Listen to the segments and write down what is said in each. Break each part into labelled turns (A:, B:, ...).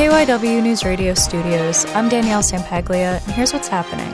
A: KYW News Radio studios, I'm Danielle Sampaglia, and here's what's happening.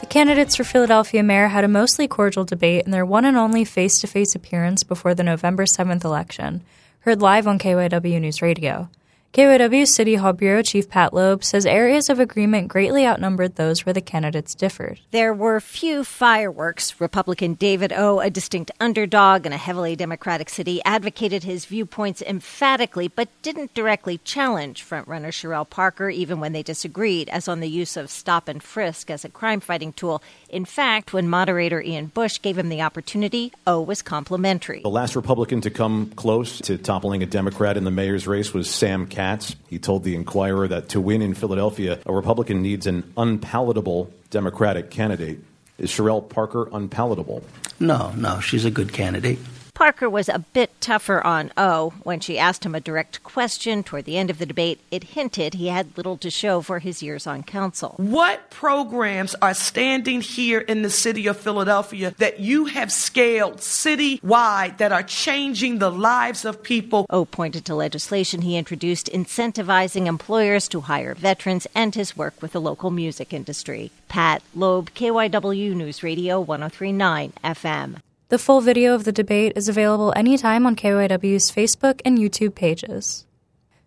A: The candidates for Philadelphia mayor had a mostly cordial debate in their one and only face to face appearance before the November 7th election, heard live on KYW News Radio. KYW City Hall Bureau Chief Pat Loeb says areas of agreement greatly outnumbered those where the candidates differed.
B: There were few fireworks. Republican David O., a distinct underdog in a heavily Democratic city, advocated his viewpoints emphatically but didn't directly challenge frontrunner Cherelle Parker even when they disagreed, as on the use of stop and frisk as a crime fighting tool. In fact, when moderator Ian Bush gave him the opportunity, O was complimentary.
C: The last Republican to come close to toppling a Democrat in the mayor's race was Sam Katz. He told the Inquirer that to win in Philadelphia, a Republican needs an unpalatable Democratic candidate. Is Cherelle Parker unpalatable?
D: No, no, she's a good candidate.
B: Parker was a bit tougher on O. When she asked him a direct question toward the end of the debate, it hinted he had little to show for his years on council.
E: What programs are standing here in the city of Philadelphia that you have scaled citywide that are changing the lives of people?
B: O pointed to legislation he introduced incentivizing employers to hire veterans and his work with the local music industry. Pat Loeb, KYW News Radio 1039 FM.
A: The full video of the debate is available anytime on KYW's Facebook and YouTube pages.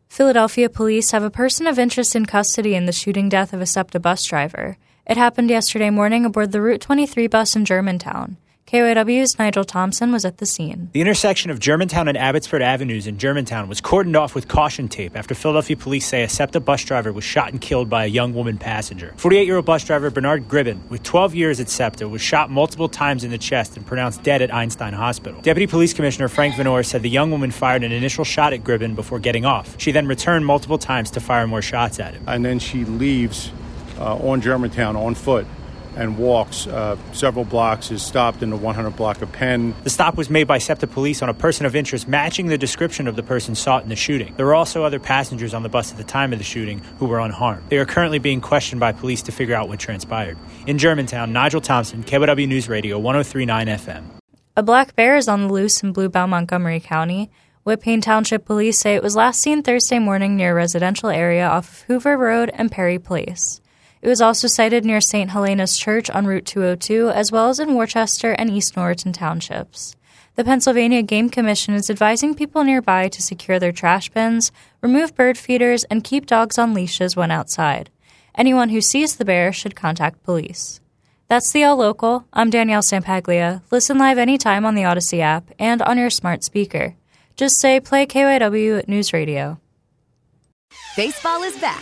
A: Philadelphia police have a person of interest in custody in the shooting death of a SEPTA bus driver. It happened yesterday morning aboard the Route 23 bus in Germantown. KYW's Nigel Thompson was at the scene.
F: The intersection of Germantown and Abbotsford Avenues in Germantown was cordoned off with caution tape after Philadelphia police say a SEPTA bus driver was shot and killed by a young woman passenger. 48 year old bus driver Bernard Gribbin, with 12 years at SEPTA, was shot multiple times in the chest and pronounced dead at Einstein Hospital. Deputy Police Commissioner Frank Vanore said the young woman fired an initial shot at Gribbin before getting off. She then returned multiple times to fire more shots at him.
G: And then she leaves uh, on Germantown on foot and walks uh, several blocks, is stopped in the 100 block of Penn.
F: The stop was made by SEPTA police on a person of interest matching the description of the person sought in the shooting. There were also other passengers on the bus at the time of the shooting who were unharmed. They are currently being questioned by police to figure out what transpired. In Germantown, Nigel Thompson, KYW News Radio, 1039 FM.
A: A black bear is on the loose in Blue Bell, Montgomery County. Whitpain Township police say it was last seen Thursday morning near a residential area off of Hoover Road and Perry Place. It was also sighted near St. Helena's Church on Route 202, as well as in Worcester and East Norriton townships. The Pennsylvania Game Commission is advising people nearby to secure their trash bins, remove bird feeders, and keep dogs on leashes when outside. Anyone who sees the bear should contact police. That's the All Local. I'm Danielle Sampaglia. Listen live anytime on the Audacy app and on your smart speaker. Just say play KYW News Radio.
H: Baseball is back,